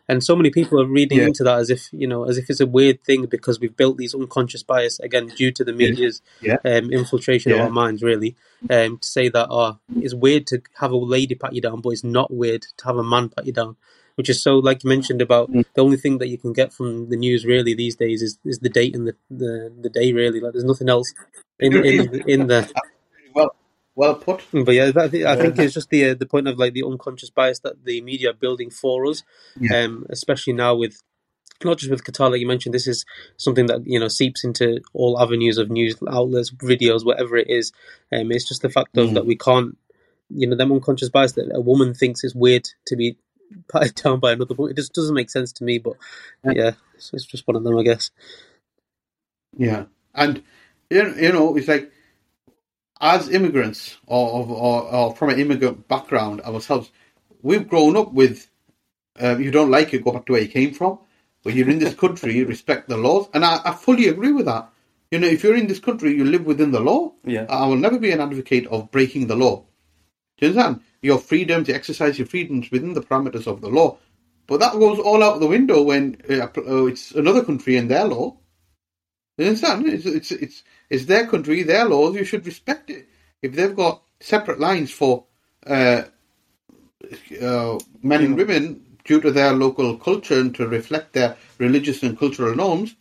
And so many people are reading Yeah. into that as if you know, as if it's a weird thing because we've built these unconscious bias again due to the media's Yeah. um, infiltration of our minds. Really, um, to say that oh, it's weird to have a lady pat you down, but it's not weird to have a man pat you down. Which is so, like you mentioned about Mm. the only thing that you can get from the news really these days is, is the date and the, the, the day really. Like there's nothing else in in in the Well, put. but yeah, that, I think Yeah. it's just the uh, the point of like the unconscious bias that the media are building for us, Yeah. um, especially now with not just with Qatar, like you mentioned. This is something that you know seeps into all avenues of news outlets, videos, whatever it is. Um, it's just the fact of Mm. that we can't, you know, them unconscious bias that a woman thinks it's weird to be patted down by another woman. It just doesn't make sense to me. But yeah, so it's just one of them, I guess. Yeah, and you you know, it's like as immigrants or, or, or, from an immigrant background ourselves, we've grown up with um, you don't like it, go back to where you came from. When you're in this country, you respect the laws, and I, I fully agree with that. You know, if you're in this country, you live within the law. Yeah. I will never be an advocate of breaking the law. Do you understand? Your freedom to exercise your freedoms within the parameters of the law. But that goes all out the window when uh, uh, it's another country and their law. You understand? It's, it's it's it's their country, their laws. You should respect it. If they've got separate lines for uh, uh, men and women due to their local culture and to reflect their religious and cultural norms,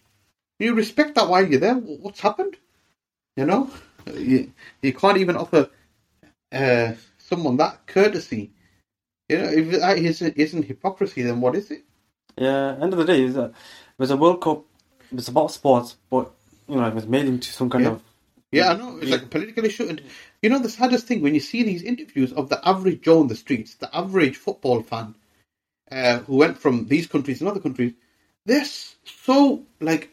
you respect that while you're there. What's happened? You know, you, you can't even offer uh, someone that courtesy. You know, if that isn't, isn't hypocrisy, then what is it? Yeah, end of the day, it a World Cup. It was about sports, but you know, it was made into some kind Yeah. of Yeah, I know. It's like a political issue. And you know, the saddest thing when you see these interviews of the average Joe on the streets, the average football fan uh, who went from these countries and other countries, they're so like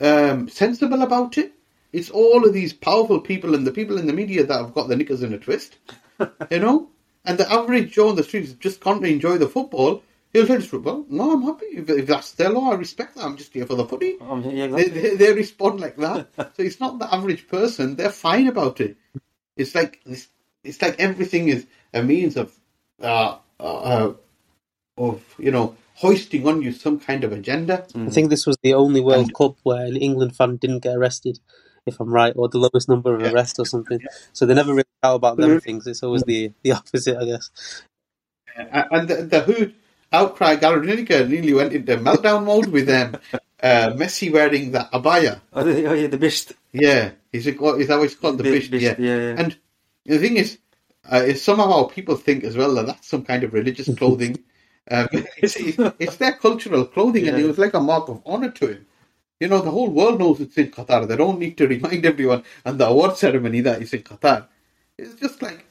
um, sensible about it. It's all of these powerful people and the people in the media that have got the knickers in a twist, you know. And the average Joe on the streets just can't enjoy the football. He'll tell you, well, no, I'm happy. If, if that's their law, I respect that. I'm just here for the footy um, yeah, they, exactly. they, they respond like that. so it's not the average person. They're fine about it. It's like it's, it's like everything is a means of uh, uh, of you know hoisting on you some kind of agenda. I think this was the only World And- Cup where an England fan didn't get arrested, if I'm right, or the lowest number of Yeah. arrests or something. So they never really doubt about them Mhm. things. It's always the the opposite, I guess. Uh, and the, the who outcry Gary Lineker nearly went into meltdown mode with um, uh, Messi wearing the abaya. Oh, the, oh, yeah, the bisht. Yeah, is it what is that what it's called? The bish, bisht, yeah. yeah, yeah. And the thing is, uh, is somehow people think as well that that's some kind of religious clothing. um, it's, it's their cultural clothing, and it was like a mark of honor to him. You know, the whole world knows it's in Qatar. They don't need to remind everyone and the award ceremony that is in Qatar. It's just like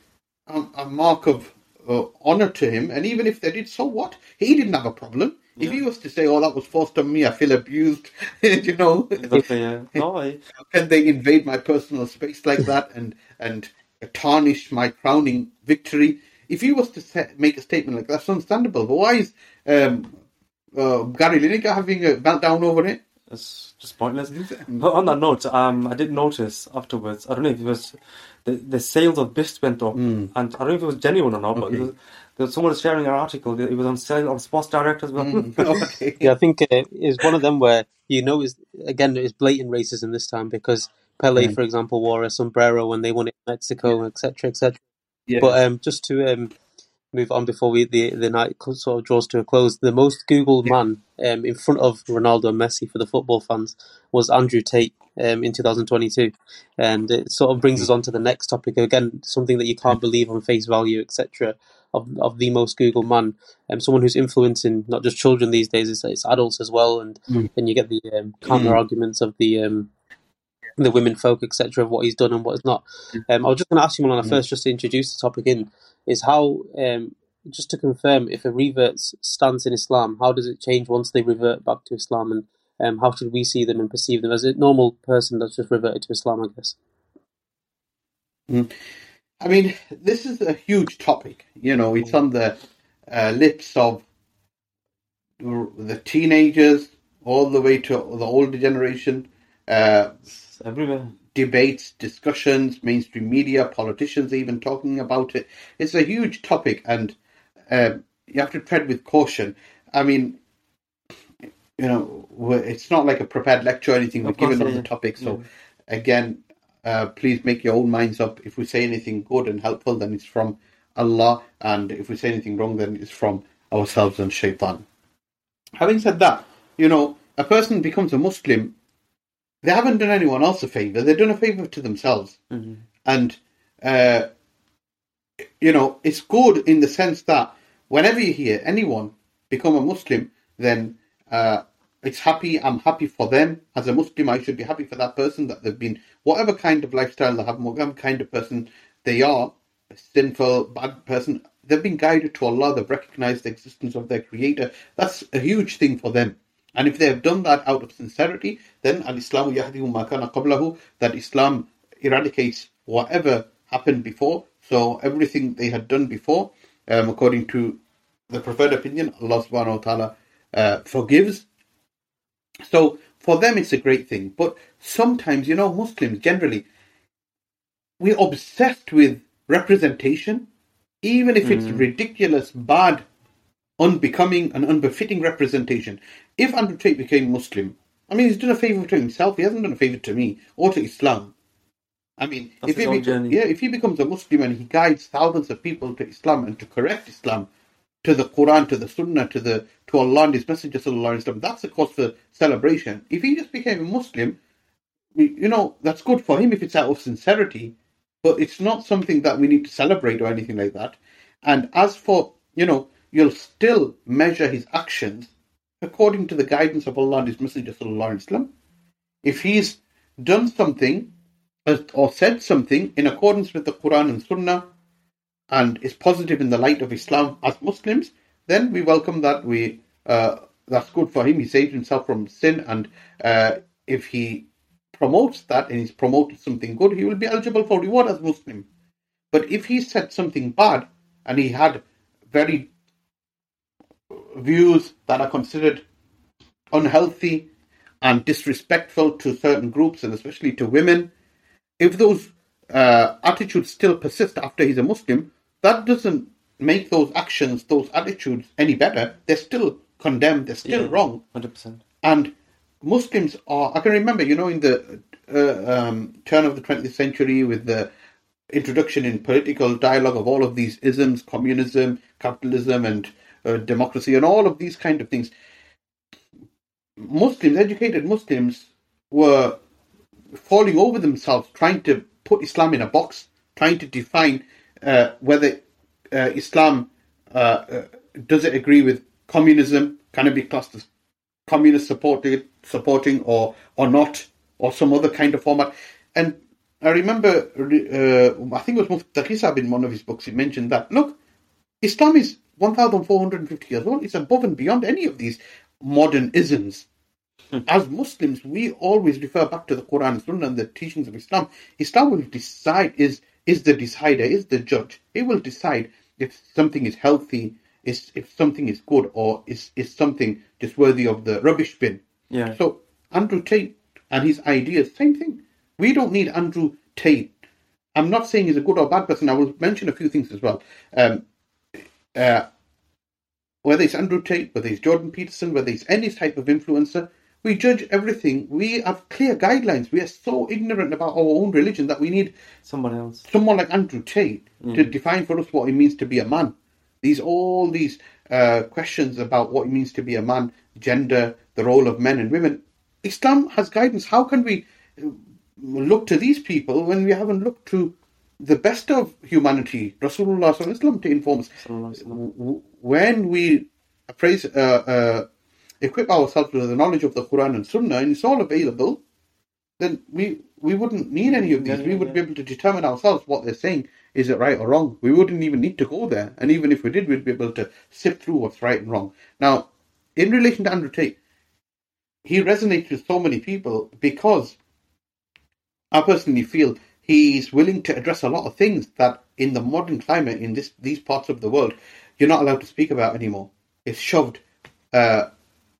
a, a mark of uh, honor to him. And even if they did, so what? He didn't have a problem. If he was to say, "Oh, that was forced on me. I feel abused," you know, Exactly, yeah. No, I, how can they invade my personal space like that and and tarnish my crowning victory? If he was to sa make a statement like that, that's understandable. But why is um, uh, Gary Lineker having a meltdown over it? It's just pointless. But on that note, um, I did notice afterwards. I don't know if it was the the sales of bisht went up, and I don't know if it was genuine or not. But Okay. there was, there was someone was sharing an article. It was on sale on Sports Direct as well. okay. Yeah, I think uh, it's one of them where you know is again it's blatant racism this time because Pele, Mm. for example, wore a sombrero when they won it in Mexico, etc., etc. Yeah. But um, just to um, move on before we the the night sort of draws to a close, the most Googled man um, in front of Ronaldo and Messi for the football fans was Andrew Tate um, in 2022, and it sort of brings us on to the next topic again, something that you can't believe on face value, etc. Of, of the most Googled man, um, someone who's influencing not just children these days, it's, it's adults as well, and Mm. then you get the um, counter arguments of the um, the women folk, etc., of what he's done and what he's not. Um, I was just going to ask you, Molana, Mm. first, just to introduce the topic in, is how, um, just to confirm, if a revert's stance in Islam, how does it change once they revert back to Islam, and um, how should we see them and perceive them as a normal person that's just reverted to Islam, I guess? I mean, this is a huge topic. You know, it's on the uh, lips of the teenagers all the way to the older generation. Uh, It's everywhere. Debates, discussions, mainstream media, politicians even talking about it. It's a huge topic, and um, you have to tread with caution. I mean, you know, it's not like a prepared lecture or anything. We're given on the topic, so again, uh, please make your own minds up. If we say anything good and helpful, then it's from Allah, and if we say anything wrong, then it's from ourselves and Shaitan. Having said that, you know, a person becomes a Muslim they haven't done anyone else a favor. They've done a favor to themselves. Mm-hmm. And, uh, you know, it's good in the sense that whenever you hear anyone become a Muslim, then uh, it's happy. I'm happy for them. As a Muslim, I should be happy for that person that they've been, whatever kind of lifestyle they have, whatever kind of person they are, a sinful, bad person, they've been guided to Allah. They've recognized the existence of their Creator. That's a huge thing for them. And if they have done that out of sincerity, then al Islamu yahdimu ma kana qablahu, that Islam eradicates whatever happened before. So everything they had done before, um, according to the preferred opinion, Allah subhanahu wa ta'ala uh, forgives. So for them, it's a great thing. But sometimes, you know, Muslims generally, we're obsessed with representation, even if it's ridiculous, bad, unbecoming, and unbefitting representation. If Andrew Tate became Muslim, I mean, he's done a favor to himself. He hasn't done a favor to me or to Islam. I mean, That's if he own yeah, if he becomes a Muslim and he guides thousands of people to Islam and to correct Islam, to the Quran, to the Sunnah, to the to Allah and His Messenger Sallallahu Alaihi Wasallam, that's a cause for celebration. If he just became a Muslim, you know, that's good for him if it's out of sincerity, but it's not something that we need to celebrate or anything like that. And as for, you know, you'll still measure his actions according to the guidance of Allah and His Messenger Wasallam. If he's done something or said something in accordance with the Quran and Sunnah and is positive in the light of Islam as Muslims, then we welcome that. We uh, that's good for him. He saved himself from sin, and uh, if he promotes that and he's promoted something good, he will be eligible for reward as Muslim. But if he said something bad and he had very views that are considered unhealthy and disrespectful to certain groups and especially to women, if those uh, attitudes still persist after he's a Muslim, that doesn't make those actions, those attitudes any better. They're still condemned, they're still Yeah. wrong. Hundred percent. And Muslims are, I can remember, you know, in the uh, um, turn of the 20th century with the introduction in political dialogue of all of these isms, communism, capitalism, and uh, democracy, and all of these kind of things. Muslims, educated Muslims, were falling over themselves trying to put Islam in a box, trying to define uh, whether uh, Islam uh, uh, does it agree with communism, can it be classed as communist supported, supporting or or not, or some other kind of format. And I remember, I think it was Mufti in one of his books, he mentioned that, look, Islam is 1,450 years old. It's above and beyond any of these modern isms. As Muslims, we always refer back to the Quran and Sunnah and the teachings of Islam. Islam will decide, is, is the decider, is the judge. It will decide if something is healthy, is if something is good, or is, is something just worthy of the rubbish bin. Yeah. So Andrew Tate and his ideas, same thing. We don't need Andrew Tate. I'm not saying he's a good or bad person. I will mention a few things as well. Um, uh, whether it's Andrew Tate, whether it's Jordan Peterson, whether it's any type of influencer, we judge everything. We have clear guidelines. We are so ignorant about our own religion that we need Someone else. someone like Andrew Tate to define for us what it means to be a man. These all these uh, questions about what it means to be a man, gender, the role of men and women. Islam has guidance. How can we uh, look to these people when we haven't looked to the best of humanity, Rasulullah Sallallahu Alaihi Wasallam, to inform us? Sallallahu Alaihi Wasallam. W- w- When we praise, uh, uh, equip ourselves with the knowledge of the Quran and Sunnah, and it's all available, then we we wouldn't need any of these. Yeah, we yeah, would yeah. be able to determine ourselves what they're saying. Is it right or wrong? We wouldn't even need to go there. And even if we did, we'd be able to sift through what's right and wrong. Now, in relation to Andrew Tate, he resonates with so many people because I personally feel he's willing to address a lot of things that in the modern climate in this these parts of the world you're not allowed to speak about anymore. It's shoved, uh,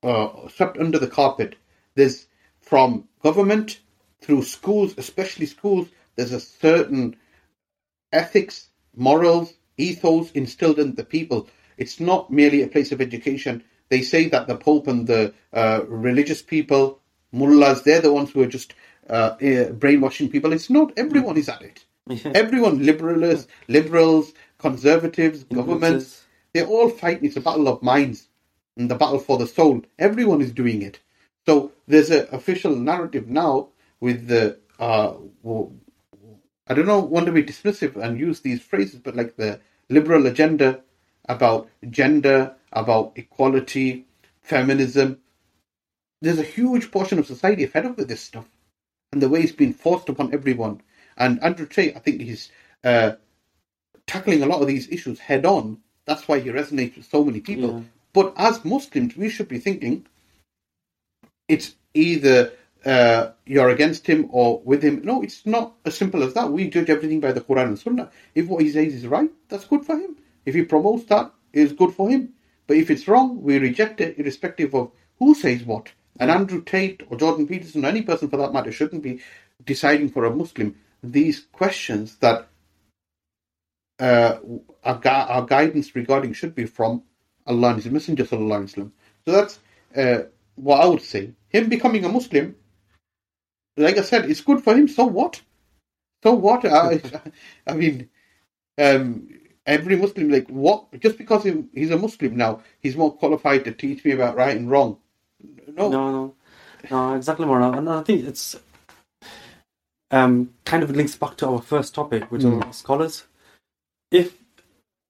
uh, swept under the carpet. There's from government through schools, especially schools. There's a certain ethics, morals, ethos instilled in the people. It's not merely a place of education. They say that the Pope and the uh, religious people, mullahs, they're the ones who are just uh, eh, brainwashing people. It's not. Everyone is at it. Everyone, liberals, liberals, conservatives, governments, they're all fighting. It's a battle of minds and the battle for the soul. Everyone is doing it. So there's an official narrative now with the uh, I don't know, want to be dismissive and use these phrases, but like the liberal agenda about gender, about equality, feminism. There's a huge portion of society fed up with this stuff and the way it's been forced upon everyone. And Andrew Tate, I think he's uh, tackling a lot of these issues head on. That's why he resonates with so many people. Yeah. But as Muslims, we should be thinking it's either uh, you're against him or with him. No, it's not as simple as that. We judge everything by the Quran and Sunnah. If what he says is right, that's good for him. If he promotes that, it's good for him. But if it's wrong, we reject it, irrespective of who says what. And Andrew Tate or Jordan Peterson or any person for that matter shouldn't be deciding for a Muslim these questions that uh, our, gu- our guidance regarding should be from Allah and His Messenger. So that's uh, what I would say. Him becoming a Muslim, like I said, it's good for him. So what? So what? I, I mean, um, every Muslim, like what? Just because he, he's a Muslim now, he's more qualified to teach me about right and wrong. No, No, no, no, exactly, Mona. And I think it's um, kind of links back to our first topic, which Mm. are scholars. If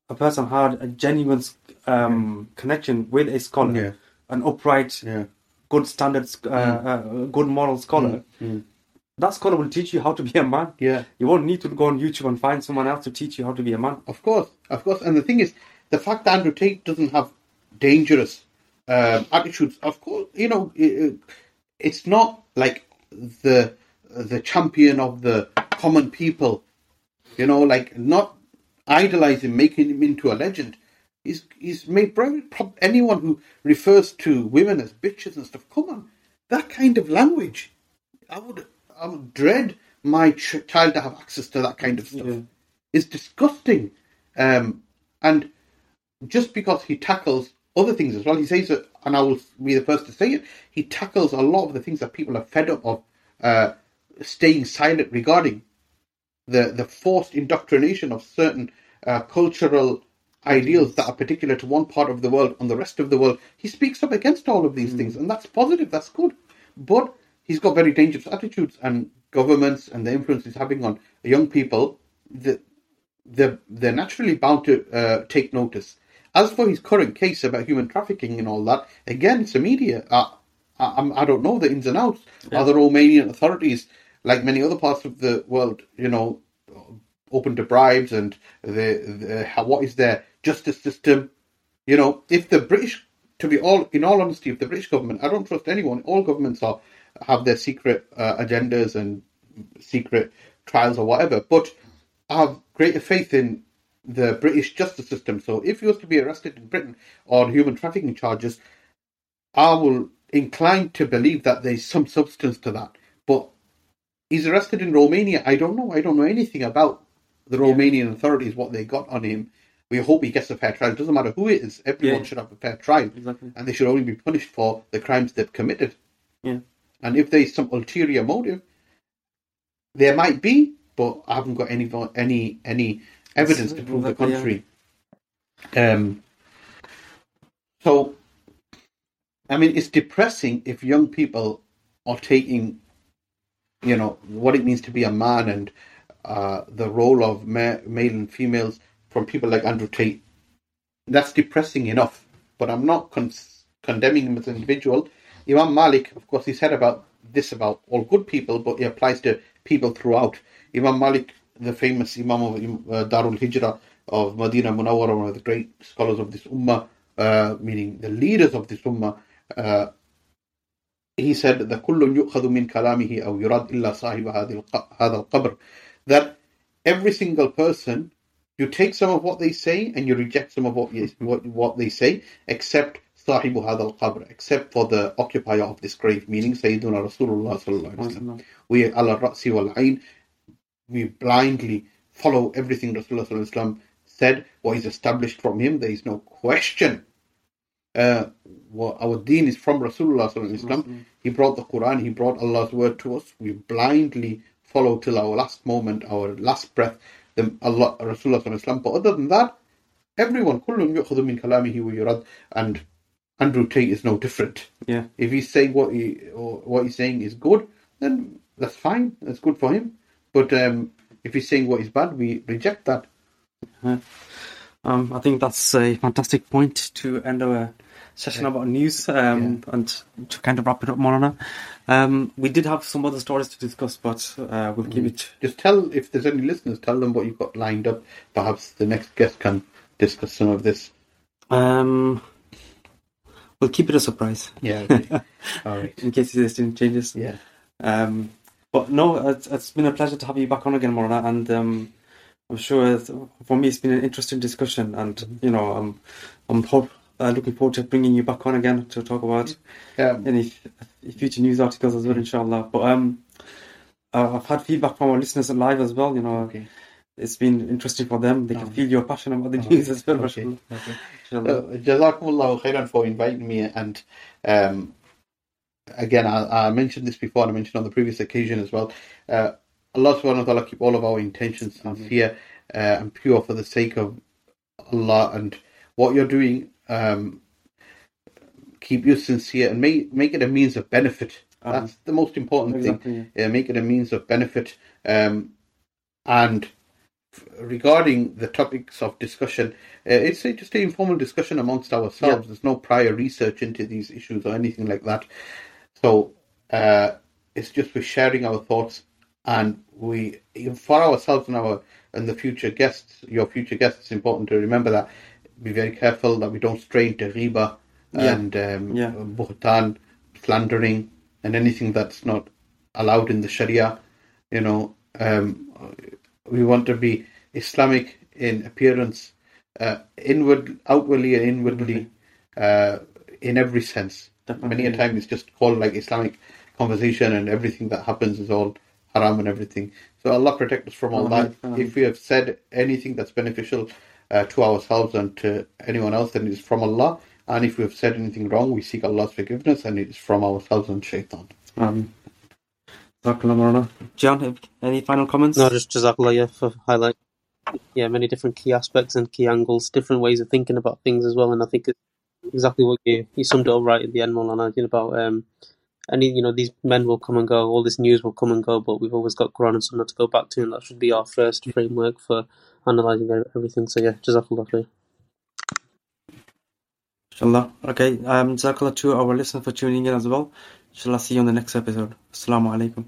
a person had a genuine um, connection with a scholar, Yeah. an upright, yeah, good standards, uh, uh, good moral scholar, Mm. that scholar will teach you how to be a man. yeah. You won't need to go on YouTube and find someone else to teach you how to be a man. Of course, of course. And the thing is, the fact that Andrew Tate doesn't have dangerous um, attitudes, of course, you know, it, it's not like the the champion of the common people, you know, like not idolizing, making him into a legend. He's he's made very prob- anyone who refers to women as bitches and stuff. Come on, that kind of language. I would I would dread my ch- child to have access to that kind of stuff Yeah. is disgusting. Um, and just because he tackles other things as well, he says it, and I will be the first to say it, he tackles a lot of the things that people are fed up of uh, staying silent regarding the, the forced indoctrination of certain uh, cultural ideals that are particular to one part of the world on the rest of the world. He speaks up against all of these things, and that's positive, that's good. But he's got very dangerous attitudes, and governments and the influence he's having on young people, the, they're, they're naturally bound to uh, take notice. As for his current case about human trafficking and all that, again, it's a media. Uh, I, I don't know the ins and outs. Are the Romanian authorities, like many other parts of the world, you know, open to bribes and the, the how, what is their justice system? You know, if the British, to be all in all honesty, if the British government, I don't trust anyone. All governments are have their secret uh, agendas and secret trials or whatever. But I have greater faith in the British justice system. So if he was to be arrested in Britain on human trafficking charges, I will incline to believe that there's some substance to that. But he's arrested in Romania. I don't know. I don't know anything about the Romanian authorities, what they got on him. We hope he gets a fair trial. It doesn't matter who it is. Everyone Yeah. should have a fair trial. Exactly. And they should only be punished for the crimes they've committed. Yeah. And if there's some ulterior motive, there might be, but I haven't got any any any evidence to prove the contrary. Um. So, I mean, it's depressing if young people are taking, you know, what it means to be a man and uh, the role of ma- male and females from people like Andrew Tate. That's depressing enough, but I'm not con- condemning him as an individual. Imam Malik, of course, he said about this about all good people, but it applies to people throughout. Imam Malik, the famous Imam of uh, Darul Hijrah of Medina Munawwara, one of the great scholars of this ummah, uh, meaning the leaders of this ummah, uh, he said that كل يؤخذ من كلامه أو يراد إلا صاحب هذا القبر that every single person you take some of what they say and you reject some of what, you, what, what they say except صاحب هذا القبر except for the occupier of this grave meaning سيدنا رسول الله صلى الله عليه وسلم we على الرأس والعين we blindly follow everything Rasulullah said, what is established from him. There is no question. Uh, our deen is from Rasulullah. He brought the Quran, he brought Allah's word to us. We blindly follow till our last moment, our last breath, the Allah, Rasulullah. But other than that, everyone, min kalamihi wa yurad, and Andrew Tate is no different. Yeah. If he's saying what he what he's saying is good, then that's fine. That's good for him. But um, if he's saying what is bad, we reject that. Uh-huh. Um, I think that's a fantastic point to end our session yeah. about news um, yeah. and to kind of wrap it up, Molana. Um, we did have some other stories to discuss, but uh, we'll mm. it. Just tell if there's any listeners, tell them what you've got lined up. Perhaps the next guest can discuss some of this. Um, we'll keep it a surprise. Yeah. Okay. All right. In case there's any changes. Yeah. Um, but no, it's, it's been a pleasure to have you back on again, Molana, and um, I'm sure for me it's been an interesting discussion, and you know, I'm I'm hope uh, looking forward to bringing you back on again to talk about yeah. any future news articles as well, inshallah. But um, I've had feedback from our listeners live as well. You know, okay. it's been interesting for them. They can feel your passion about the news as well. Okay. okay. Uh, Jazakumullah khairan for inviting me. And um, again, I, I, mentioned this before, and I mentioned on the previous occasion as well. Uh, Allah subhanahu wa ta'ala keep all of our intentions sincere uh, and pure for the sake of Allah and what you're doing um, keep you sincere and make make it a means of benefit. Uh-huh. That's the most important exactly, thing. Yeah. make it a means of benefit. Um, and regarding the topics of discussion, uh, it's a, just an informal discussion amongst ourselves. Yeah. There's no prior research into these issues or anything like that. So uh, it's just we're sharing our thoughts, and we for ourselves and our and the future guests, your future guests. It's important to remember that be very careful that we don't stray into ghiba yeah. and um, yeah. buhtan, slandering, and anything that's not allowed in the Sharia. You know, um, we want to be Islamic in appearance, uh, inward, outwardly and inwardly, uh, in every sense. Definitely. Many a time it's just called like Islamic conversation, and everything that happens is all haram and everything. So Allah protect us from all that. If we have said anything that's beneficial uh, to ourselves and to anyone else, then it is from Allah. And if we have said anything wrong, we seek Allah's forgiveness, and it is from ourselves and shaitan. Um, John, any final comments? No, just Jazakallah yeah, for highlight. Yeah, many different key aspects and key angles, different ways of thinking about things as well. And I think it's exactly what you, you summed up right at the end, Molana, about um, any, you know, these men will come and go, all this news will come and go, but we've always got Quran and Sunnah to go back to, and that should be our first framework for analysing everything. So yeah, Jazakallah khair. Inshallah. Okay, um, Jazakallah to our listeners for tuning in as well. Inshallah, see you on the next episode. Assalamu alaikum.